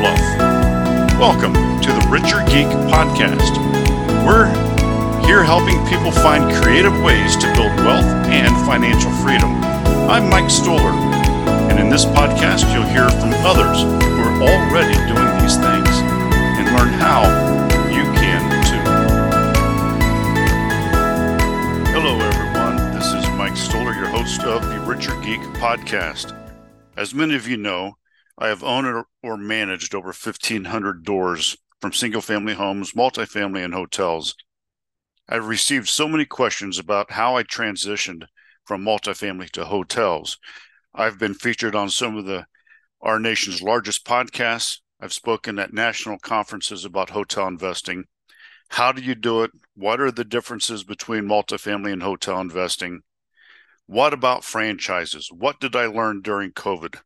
fluff, welcome to the Richer Geek Podcast. We're here helping people find creative ways to build wealth and financial freedom. I'm Mike Stoller, and in this podcast, you'll hear from others who are already doing these things and learn how you can too. Hello, everyone. This is Mike Stoller, your host of the Richer Geek Podcast. As many of you know, I have owned or managed over 1,500 doors from single family homes, multifamily, and hotels. I've received so many questions about how I transitioned from multifamily to hotels. I've been featured on some of the our nation's largest podcasts. I've spoken at national conferences about hotel investing. How do you do it? What are the differences between multifamily and hotel investing? What about franchises? What did I learn during COVID?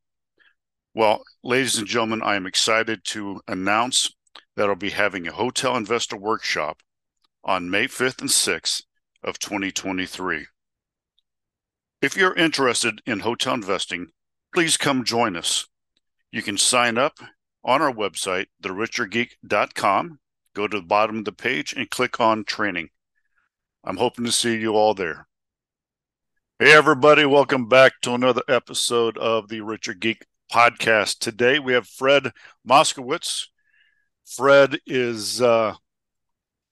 Well, ladies and gentlemen, I am excited to announce that I'll be having a hotel investor workshop on May 5th and 6th of 2023. If you're interested in hotel investing, please come join us. You can sign up on our website, therichergeek.com. Go to the bottom of the page and click on training. I'm hoping to see you all there. Hey, everybody, welcome back to another episode of the Richer Geek podcast. Today we have Fred Moskowitz. Fred is, uh,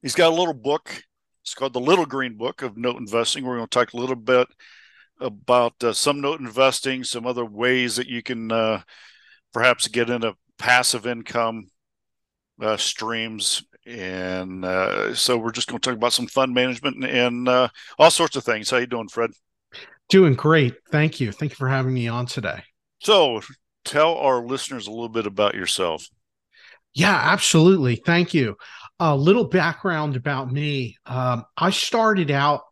he's got a little book. It's called The Little Green Book of Note Investing. We're going to talk a little bit about uh, some note investing, some other ways that you can uh, perhaps get into passive income uh, streams. And uh, so we're just going to talk about some fund management and, and uh, all sorts of things. How you doing, Fred? Doing great. Thank you. Thank you for having me on today. So tell our listeners a little bit about yourself. Yeah, absolutely. Thank you. A little background about me. Um, I started out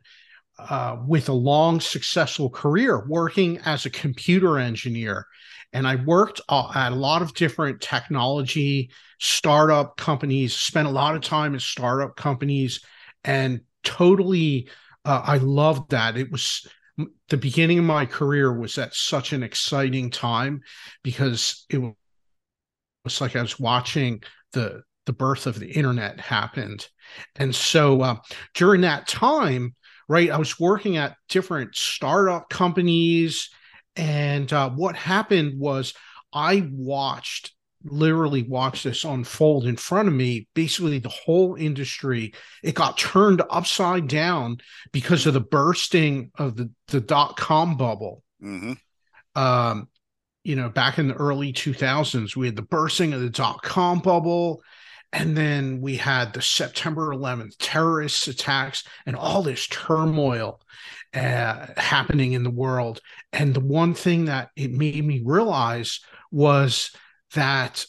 uh, with a long, successful career working as a computer engineer. And I worked at a lot of different technology startup companies, spent a lot of time in startup companies, and totally, uh, I loved that. It was the beginning of my career was at such an exciting time because it was like I was watching the the birth of the internet happened, and so uh, during that time, right, I was working at different startup companies, and uh, what happened was I watched literally watched this unfold in front of me basically the whole industry it got turned upside down because of the bursting of the the dot com bubble mm-hmm. um you know back in the early 2000s we had the bursting of the dot com bubble and then we had the september 11th terrorist attacks and all this turmoil uh, happening in the world and the one thing that it made me realize was that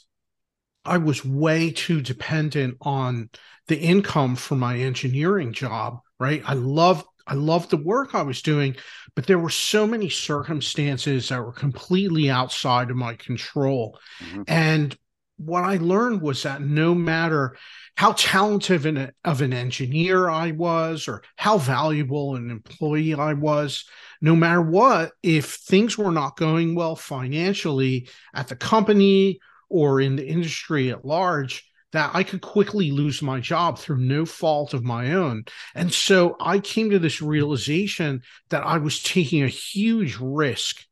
I was way too dependent on the income for my engineering job, right? I loved I loved the work I was doing, but there were so many circumstances that were completely outside of my control. Mm-hmm. And what I learned was that no matter how talented of an, engineer I was or how valuable an employee I was, no matter what, if things were not going well financially at the company or in the industry at large, that I could quickly lose my job through no fault of my own. And so I came to this realization that I was taking a huge risk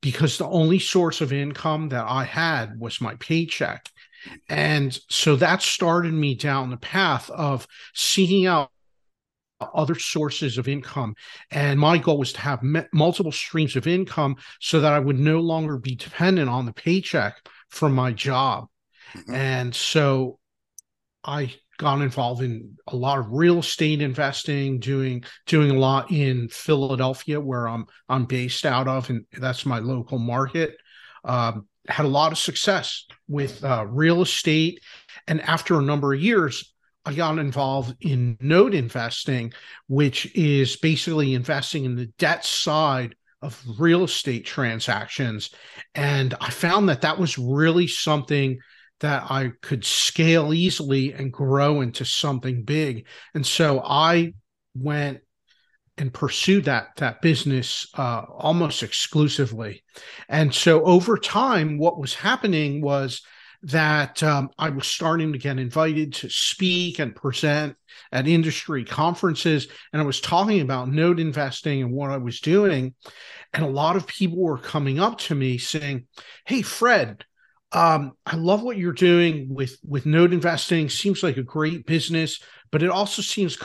because the only source of income that I had was my paycheck. And so that started me down the path of seeking out other sources of income. And my goal was to have multiple streams of income so that I would no longer be dependent on the paycheck from my job. Mm-hmm. And so I got involved in a lot of real estate investing, doing doing a lot in Philadelphia, where I'm I'm based out of, and that's my local market. Um, had a lot of success with uh, real estate. And after a number of years, I got involved in note investing, which is basically investing in the debt side of real estate transactions. And I found that that was really something that I could scale easily and grow into something big. And so I went and pursued that that business uh, almost exclusively. And so over time, what was happening was that um, I was starting to get invited to speak and present at industry conferences. And I was talking about note investing and what I was doing. And a lot of people were coming up to me saying, Hey, Fred, um, I love what you're doing with, with note investing. Seems like a great business, but it also seems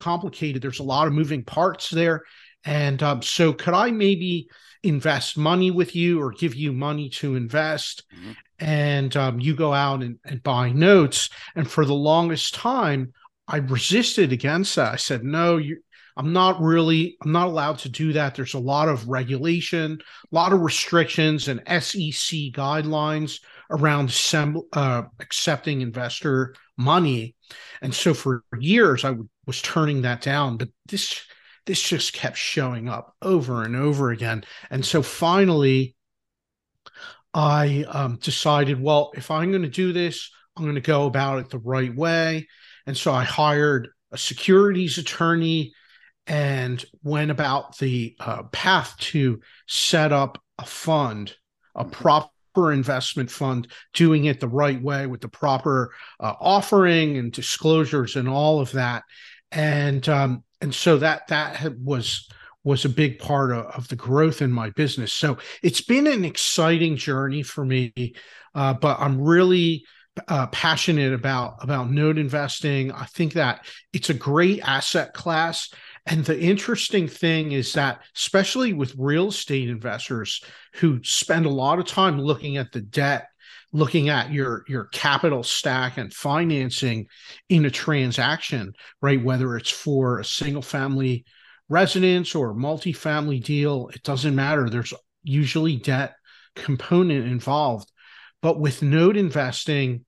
complicated. There's a lot of moving parts there. And um, so, could I maybe invest money with you or give you money to invest? Mm-hmm and um, you go out and, and buy notes. And for the longest time, I resisted against that. I said, no, you, I'm not really, I'm not allowed to do that. There's a lot of regulation, a lot of restrictions and SEC guidelines around sem- uh, accepting investor money. And so for years, I w- was turning that down, but this, this just kept showing up over and over again. And so finally, I um, decided, well, if I'm going to do this, I'm going to go about it the right way. And so I hired a securities attorney and went about the uh, path to set up a fund, a mm-hmm. Investment fund, doing it the right way with the proper uh, offering and disclosures and all of that. And um, and so that that was was a big part of, of, the growth in my business. So it's been an exciting journey for me, uh, but I'm really uh, passionate about about note investing. I think that it's a great asset class. And the interesting thing is that, especially with real estate investors who spend a lot of time looking at the debt, looking at your your capital stack and financing in a transaction, right? Whether it's for a single family residence or a multifamily deal, it doesn't matter. There's usually debt component involved. But with note investing,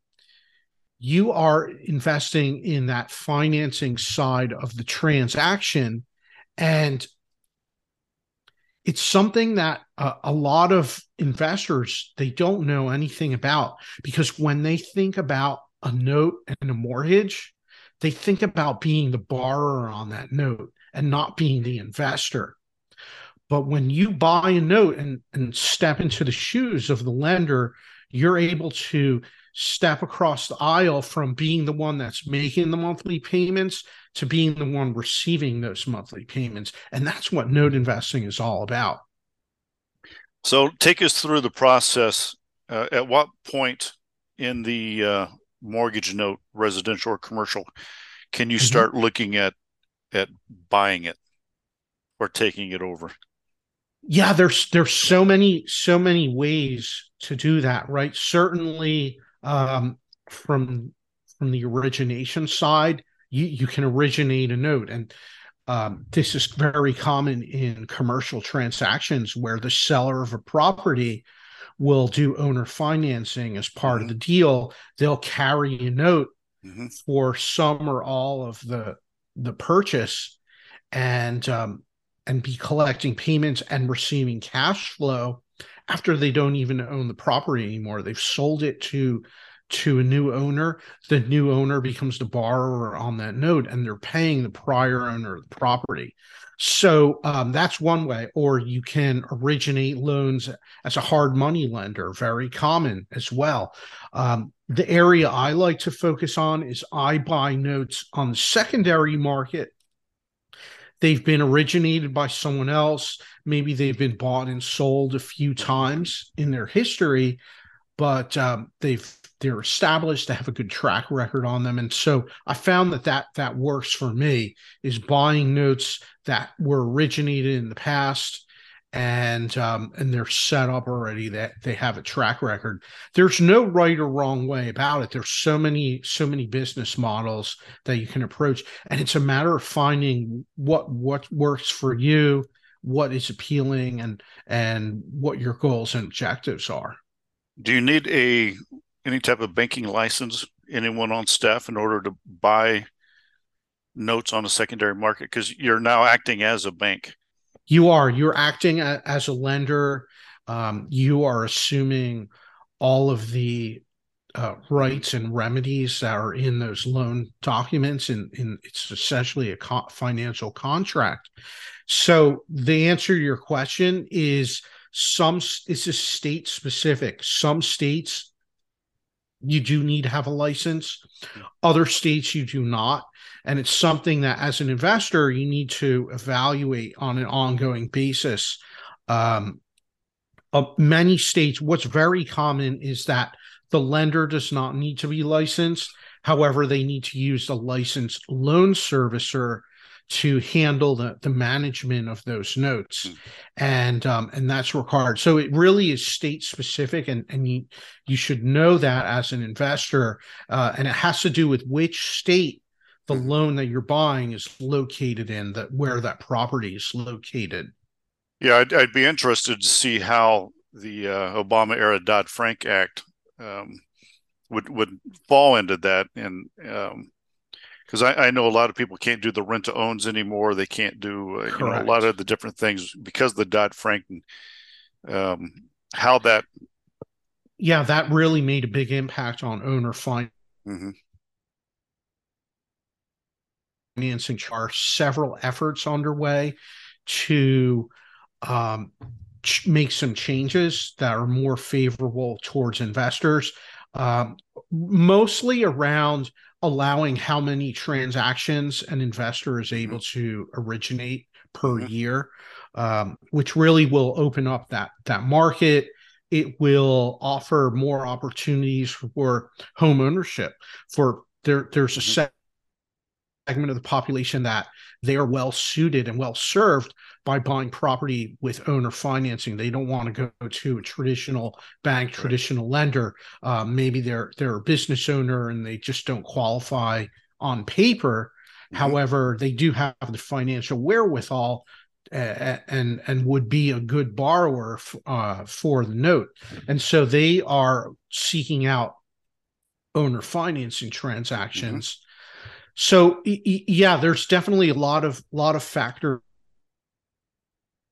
you are investing in that financing side of the transaction. And it's something that uh, a lot of investors they don't know anything about because when they think about a note and a mortgage they think about being the borrower on that note and not being the investor. But when you buy a note and, and step into the shoes of the lender, you're able to step across the aisle from being the one that's making the monthly payments to being the one receiving those monthly payments. And that's what note investing is all about. So, take us through the process. Uh, at what point in the uh, mortgage note, residential or commercial, can you mm-hmm. start mm-hmm. looking at at buying it or taking it over? Yeah, there's there's so many so many ways to do that, right? Certainly um, from from the origination side, you you can originate a note and um, this is very common in commercial transactions where the seller of a property will do owner financing as part mm-hmm. of the deal. They'll carry a note mm-hmm. for some or all of the the purchase and um, and be collecting payments and receiving cash flow after they don't even own the property anymore. They've sold it to to a new owner. The new owner becomes the borrower on that note, and they're paying the prior owner of the property. So um, that's one way. Or you can originate loans as a hard money lender, very common as well. Um, the area I like to focus on is I buy notes on the secondary market. They've been originated by someone else. Maybe they've been bought and sold a few times in their history, but um, they've they're established to have a good track record on them and so i found that that that works for me is buying notes that were originated in the past and um, and they're set up already that they have a track record there's no right or wrong way about it there's so many so many business models that you can approach and it's a matter of finding what what works for you what is appealing and and what your goals and objectives are Do you need a any type of banking license? Anyone on staff in order to buy notes on a secondary market because you're now acting as a bank. You are. You're acting a, as a lender. Um, you are assuming all of the uh, rights and remedies that are in those loan documents, and, and it's essentially a co- financial contract. So the answer to your question is some it's a state specific. Some states you do need to have a license. Other states you do not. And it's something that as an investor, you need to evaluate on an ongoing basis. Um, uh, many states, what's very common is that the lender does not need to be licensed. However, they need to use a licensed loan servicer to handle the, the management of those notes mm. and um, and that's required so it really is state specific and and you you should know that as an investor uh, and it has to do with which state the mm. loan that you're buying is located in that where that property is located yeah i'd, I'd be interested to see how the uh, obama era dodd-frank act um, would would fall into that and um, because I, I, know a lot of people can't do the rent to owns anymore. They can't do uh, you know a lot of the different things because the Dodd Frank, um, how that. Yeah, that really made a big impact on owner financing. Mm-hmm. Financing are several efforts underway to um, ch- make some changes that are more favorable towards investors, um, mostly around allowing how many transactions an investor is able mm-hmm. to originate per mm-hmm. year, um, which really will open up that that market. It will offer more opportunities for home ownership. For there, there's a mm-hmm. Segment of the population that they are well suited and well served by buying property with owner financing. They don't want to go to a traditional bank, traditional lender. Um, maybe they're they're a business owner and they just don't qualify on paper. Mm-hmm. However, they do have the financial wherewithal uh, and and would be a good borrower f- uh, for the note, and so they are seeking out owner financing transactions. So yeah, there's definitely a lot of lot of factors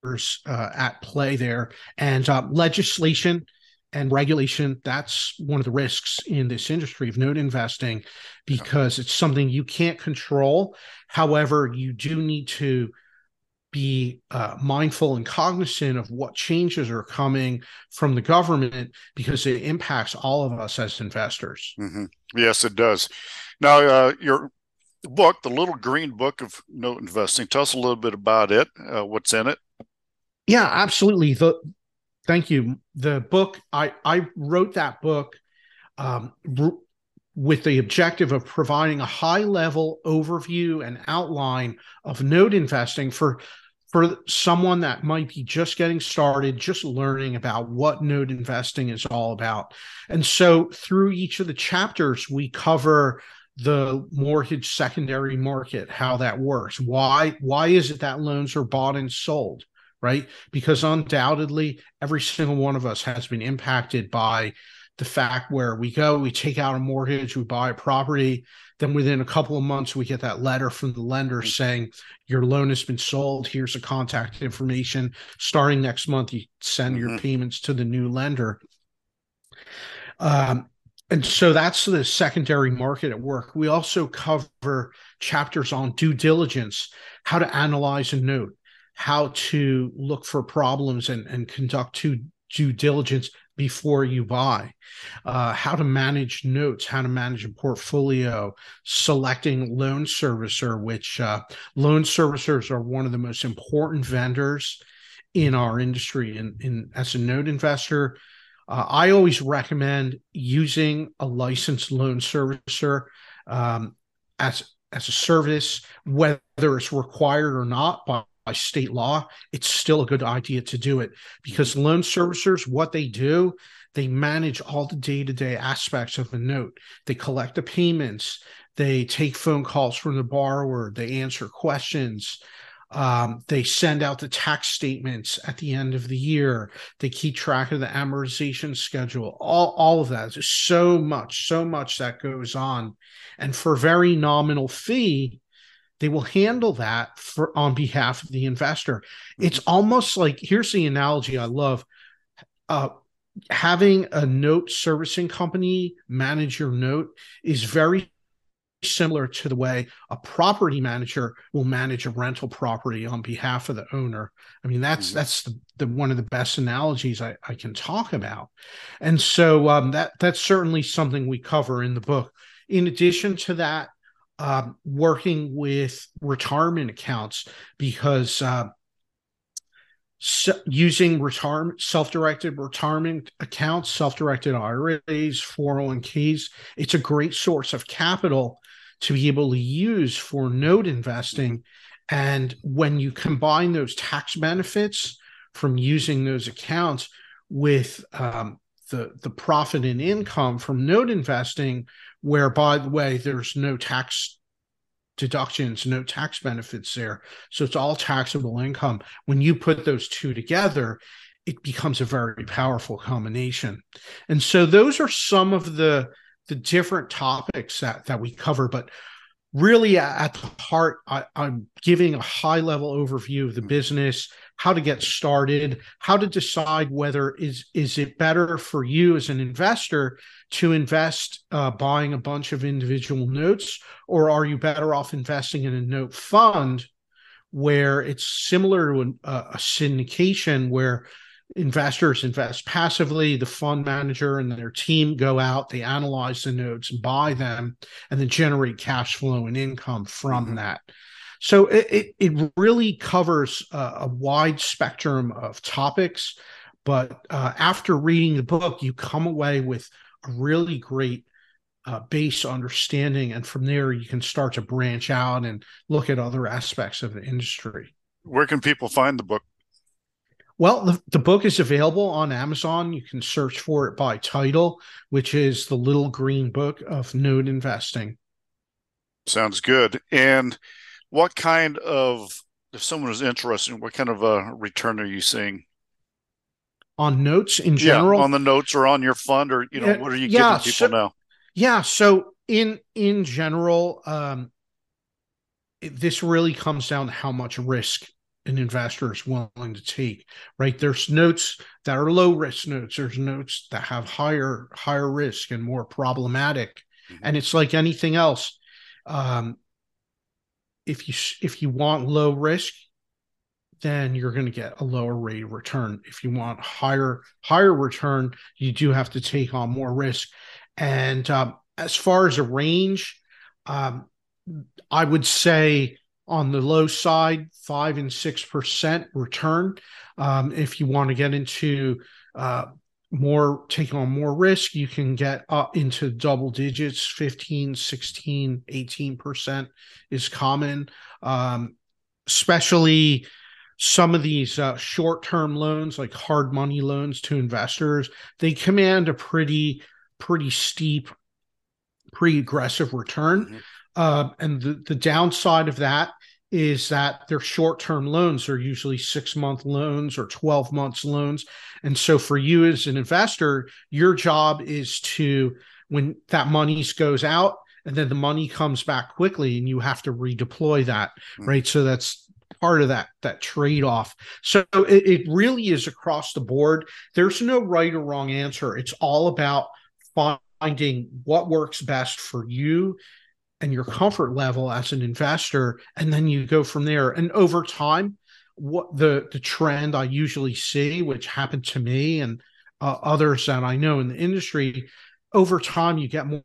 uh, at play there, and uh, legislation and regulation. That's one of the risks in this industry of note investing, because it's something you can't control. However, you do need to be uh, mindful and cognizant of what changes are coming from the government because it impacts all of us as investors. Mm-hmm. Yes, it does. Now, uh, book, the Little Green Book of Note Investing, tell us a little bit about it. Uh, what's in it? Yeah, absolutely. The thank you. The book I I wrote that book um, with the objective of providing a high level overview and outline of note investing for for someone that might be just getting started, just learning about what note investing is all about. And so through each of the chapters, we cover the mortgage secondary market, how that works. Why why is it that loans are bought and sold? right? Because undoubtedly, every single one of us has been impacted by the fact where we go, we take out a mortgage, we buy a property, then within a couple of months, we get that letter from the lender mm-hmm. saying your loan has been sold. Here's the contact information. Starting next month, you send mm-hmm. your payments to the new lender. Um, and so that's the secondary market at work. We also cover chapters on due diligence, how to analyze a note, how to look for problems and, and conduct due, due diligence before you buy, uh, how to manage notes, how to manage a portfolio, selecting loan servicer, which uh, loan servicers are one of the most important vendors in our industry. And, and as a note investor, uh, I always recommend using a licensed loan servicer um, as as a service, whether it's required or not by by state law, it's still a good idea to do it because loan servicers, what they do, they manage all the day to day aspects of a note. They collect the payments, they take phone calls from the borrower, they answer questions. Um, they send out the tax statements at the end of the year. They keep track of the amortization schedule. All, all of that. There's so much, so much that goes on. And for a very nominal fee, they will handle that for on behalf of the investor. It's mm-hmm. almost like here's the analogy I love. Uh, having a note servicing company manage your note is very similar to the way a property manager will manage a rental property on behalf of the owner. I mean, that's mm-hmm. that's the, the, one of the best analogies I, I can talk about, and so um, that that's certainly something we cover in the book. In addition to that, um, working with retirement accounts because uh, so using retirement self-directed retirement accounts self-directed iras 401ks it's a great source of capital to be able to use for note investing. And when you combine those tax benefits from using those accounts with um, the the profit and income from note investing where by the way there's no tax deductions no tax benefits there. So it's all taxable income. When you put those two together it becomes a very powerful combination. And so those are some of the the different topics that that we cover but really at the heart I, am giving a high level overview of the business how to get started how to decide whether is is it better for you as an investor to invest uh, buying a bunch of individual notes or are you better off investing in a note fund where it's similar to a, a syndication where investors invest passively the fund manager and their team go out they analyze the notes buy them and then generate cash flow and income from mm-hmm. that. So it, it, really covers a, a, wide spectrum of topics but uh, after reading the book you come away with a really great uh, base understanding and from there you can start to branch out and look at other aspects of the industry. Where can people find the book well, the, the book is available on Amazon. You can search for it by title, which is The Little Green Book of Note Investing. Sounds good. And what kind of, if someone is interested, what kind of a return are you seeing? On notes in general? Yeah, on the notes or on your fund, or, you know, what are you yeah, giving people so, now? Yeah. So, in in general, um, this really comes down to how much risk an investor is willing to take right? There's notes that are low risk notes. There's notes that have higher higher risk and more problematic. Mm-hmm. and it's like anything else um, if you if you want low risk then you're going to get a lower rate of return. If you want higher higher return you do have to take on more risk. And um, as far as a range um, i would say on the low side, five and six percent return. Um, if you want to get into uh, more, taking on more risk, you can get up into double digits 15, 16, 18 percent is common. Um, especially some of these uh, short-term loans, like hard money loans to investors, they command a pretty, pretty steep, pretty aggressive return. Mm-hmm. Uh, and the, the downside of that is that their short-term loans. Are usually six-month loans or 12 months loans. And so for you as an investor your job is to when that money goes out and then the money comes back quickly and you have to redeploy that mm-hmm. right? So that's part of that that trade-off. So it, it really is across the board. There's no right or wrong answer. It's all about finding what works best for you and your comfort level as an investor and then you go from there. And over time what the the trend i usually see which happened to me and uh, others that i know in the industry over time you get more,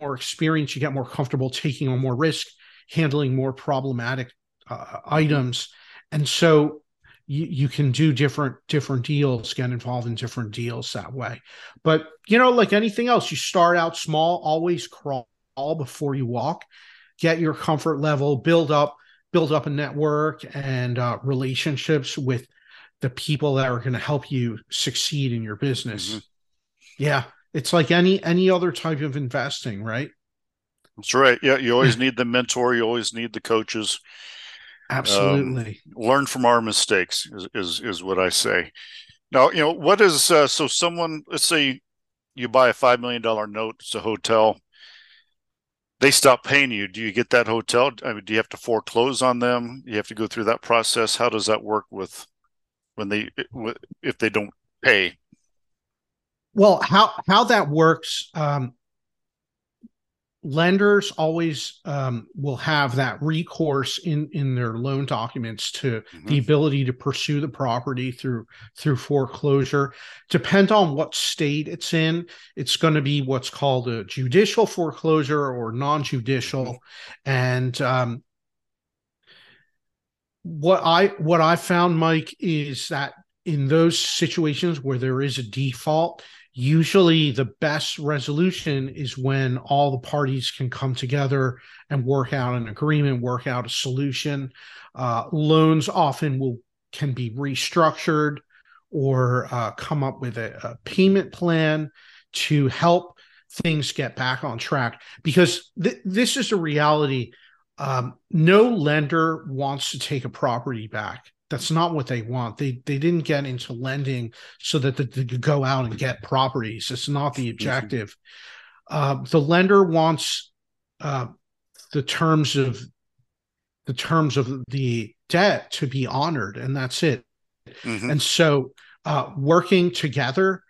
more experience you get more comfortable taking on more risk handling more problematic uh, items. And so you, you can do different different deals get involved in different deals that way. But you know like anything else you start out small always crawl before you walk. Get your comfort level build up build up a network and uh, relationships with the people that are going to help you succeed in your business. Mm-hmm. yeah it's like any any other type of investing right? That's right. Yeah you always need the mentor you always need the coaches. Absolutely. Um, learn from our mistakes is, is, is what I say. Now, you know, what is uh, so someone, let's say you buy a $5 million note, it's a hotel, they stop paying you. Do you get that hotel? I mean, do you have to foreclose on them? You have to go through that process. How does that work with when they, if they don't pay? Well, how, how that works, um, lenders always um, will have that recourse in in their loan documents to mm-hmm. the ability to pursue the property through through foreclosure depend on what state it's in it's going to be what's called a judicial foreclosure or non-judicial mm-hmm. and um, what i what i found mike is that in those situations where there is a default usually the best resolution is when all the parties can come together and work out an agreement work out a solution. Uh, loans often will can be restructured or uh, come up with a, a, payment plan to help things get back on track because th- this is a reality. Um, no lender wants to take a property back that's not what they want. They they didn't get into lending so that they, could go out and get properties. It's not the mm-hmm. objective. Uh, the lender wants uh, the terms of the terms of the debt to be honored, and that's it. Mm-hmm. And so, uh, working together,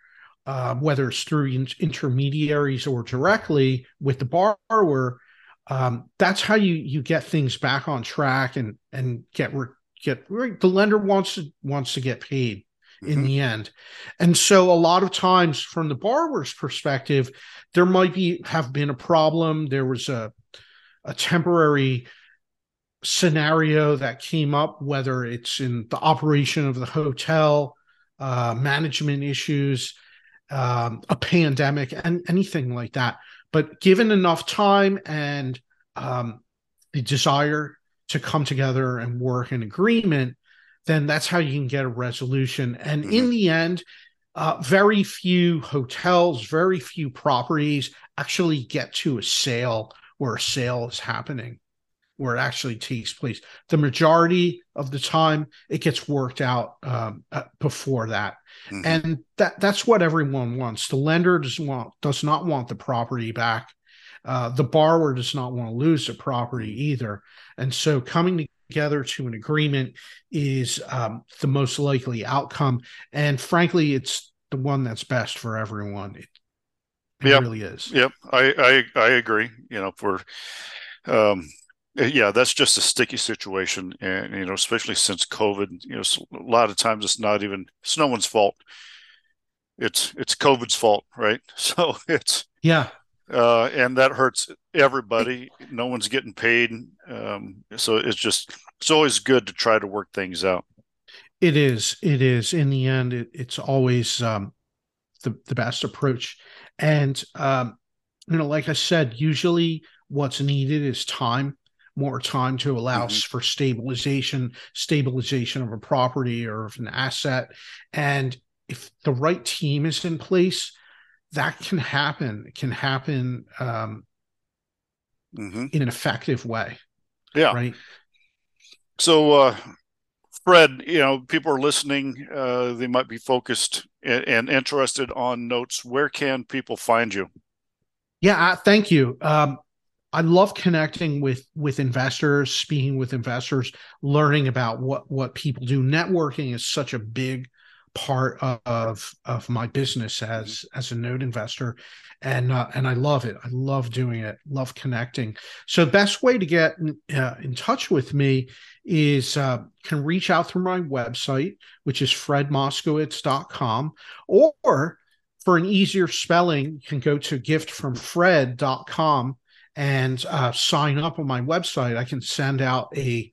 uh, whether it's through in- intermediaries or directly with the borrower, um, that's how you you get things back on track and and get re- get the lender wants to wants to get paid mm-hmm. in the end. And so a lot of times from the borrower's perspective there might be have been a problem. There was a a temporary scenario that came up whether it's in the operation of the hotel uh, management issues um, a pandemic and anything like that. But given enough time and um, the desire to come together and work in agreement, then that's how you can get a resolution. And mm-hmm. in the end, uh, very few hotels, very few properties actually get to a sale where a sale is happening, where it actually takes place. The majority of the time, it gets worked out um, uh, before that, mm-hmm. and that that's what everyone wants. The lender does want does not want the property back. Uh, the borrower does not want to lose the property either. And so coming together to an agreement is um, the most likely outcome. And frankly, it's the one that's best for everyone. It, it yep. really is. Yep. I, I, I agree. You know, for, um, yeah, that's just a sticky situation. And, you know, especially since COVID, you know, a lot of times it's not even, it's no one's fault. It's, it's COVID's fault, right? So it's, yeah uh, and that hurts everybody. No one's getting paid, um, so it's just it's always good to try to work things out. It is. It is. In the end, it, it's always um, the the best approach, and um, you know, like I said, usually what's needed is time more time to allow mm-hmm. for stabilization stabilization of a property or of an asset and if the right team is in place that can happen. It can happen um, mm-hmm. in an effective way. Yeah. Right. So, uh, Fred, you know, people are listening. Uh, they might be focused and, and, interested on notes. Where can people find you? Yeah, uh, thank you. Um, I love connecting with with investors, speaking with investors, learning about what what people do. Networking is such a big part of of my business as mm-hmm. as a note investor and uh, and I love it. I love doing it. Love connecting. So the best way to get uh, in touch with me is uh, can reach out through my website, which is fredmoskowitz.com, or for an easier spelling, you can go to giftfromfred.com and uh, sign up on my website. I can send out a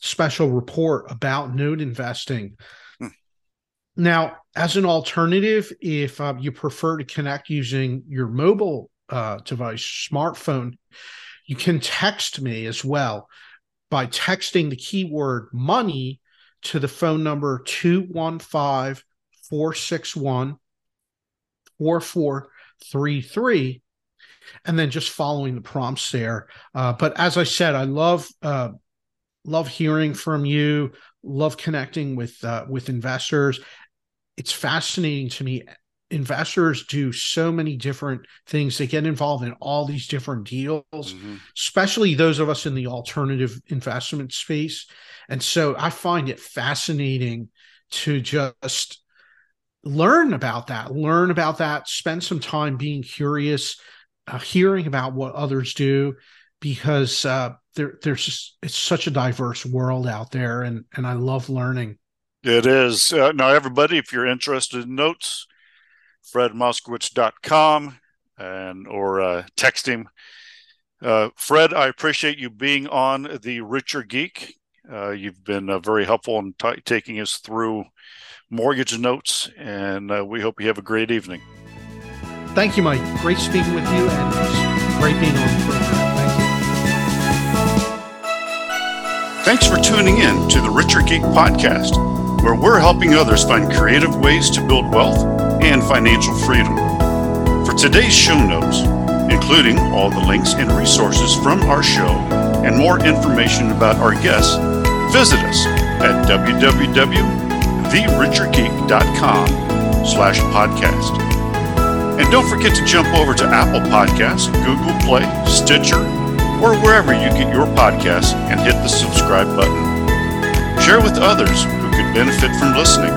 special report about note investing now, as an alternative, if uh, you prefer to connect using your mobile uh, device, smartphone, you can text me as well by texting the keyword money to the phone number 215 461 4433 and then just following the prompts there. Uh, but as I said, I love uh, love hearing from you. Love connecting with uh, with investors. It's fascinating to me. Investors do so many different things. They get involved in all these different deals, mm-hmm. especially those of us in the alternative investment space. And so I find it fascinating to just learn about that, learn about that, spend some time being curious, uh, hearing about what others do, because uh, there, there's just it's such a diverse world out there, and and I love learning. It is uh, now, everybody. If you're interested in notes, fredmoskowitz.com and or uh, text him. Uh, Fred, I appreciate you being on the Richer Geek. Uh, you've been uh, very helpful in t- taking us through mortgage notes, and uh, we hope you have a great evening. Thank you, Mike. Great speaking with you, and great being on the program. Thank you. Thanks for tuning in to the Richer Geek podcast, where we're helping others find creative ways to build wealth and financial freedom. For today's show notes, including all the links and resources from our show and more information about our guests, visit us at www.therichergeek.com slash podcast. And don't forget to jump over to Apple Podcasts, Google Play, Stitcher, or wherever you get your podcasts and hit the subscribe button. Share with others could benefit from listening.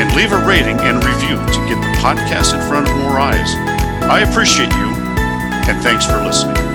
And leave a rating and review to get the podcast in front of more eyes. I appreciate you, and thanks for listening.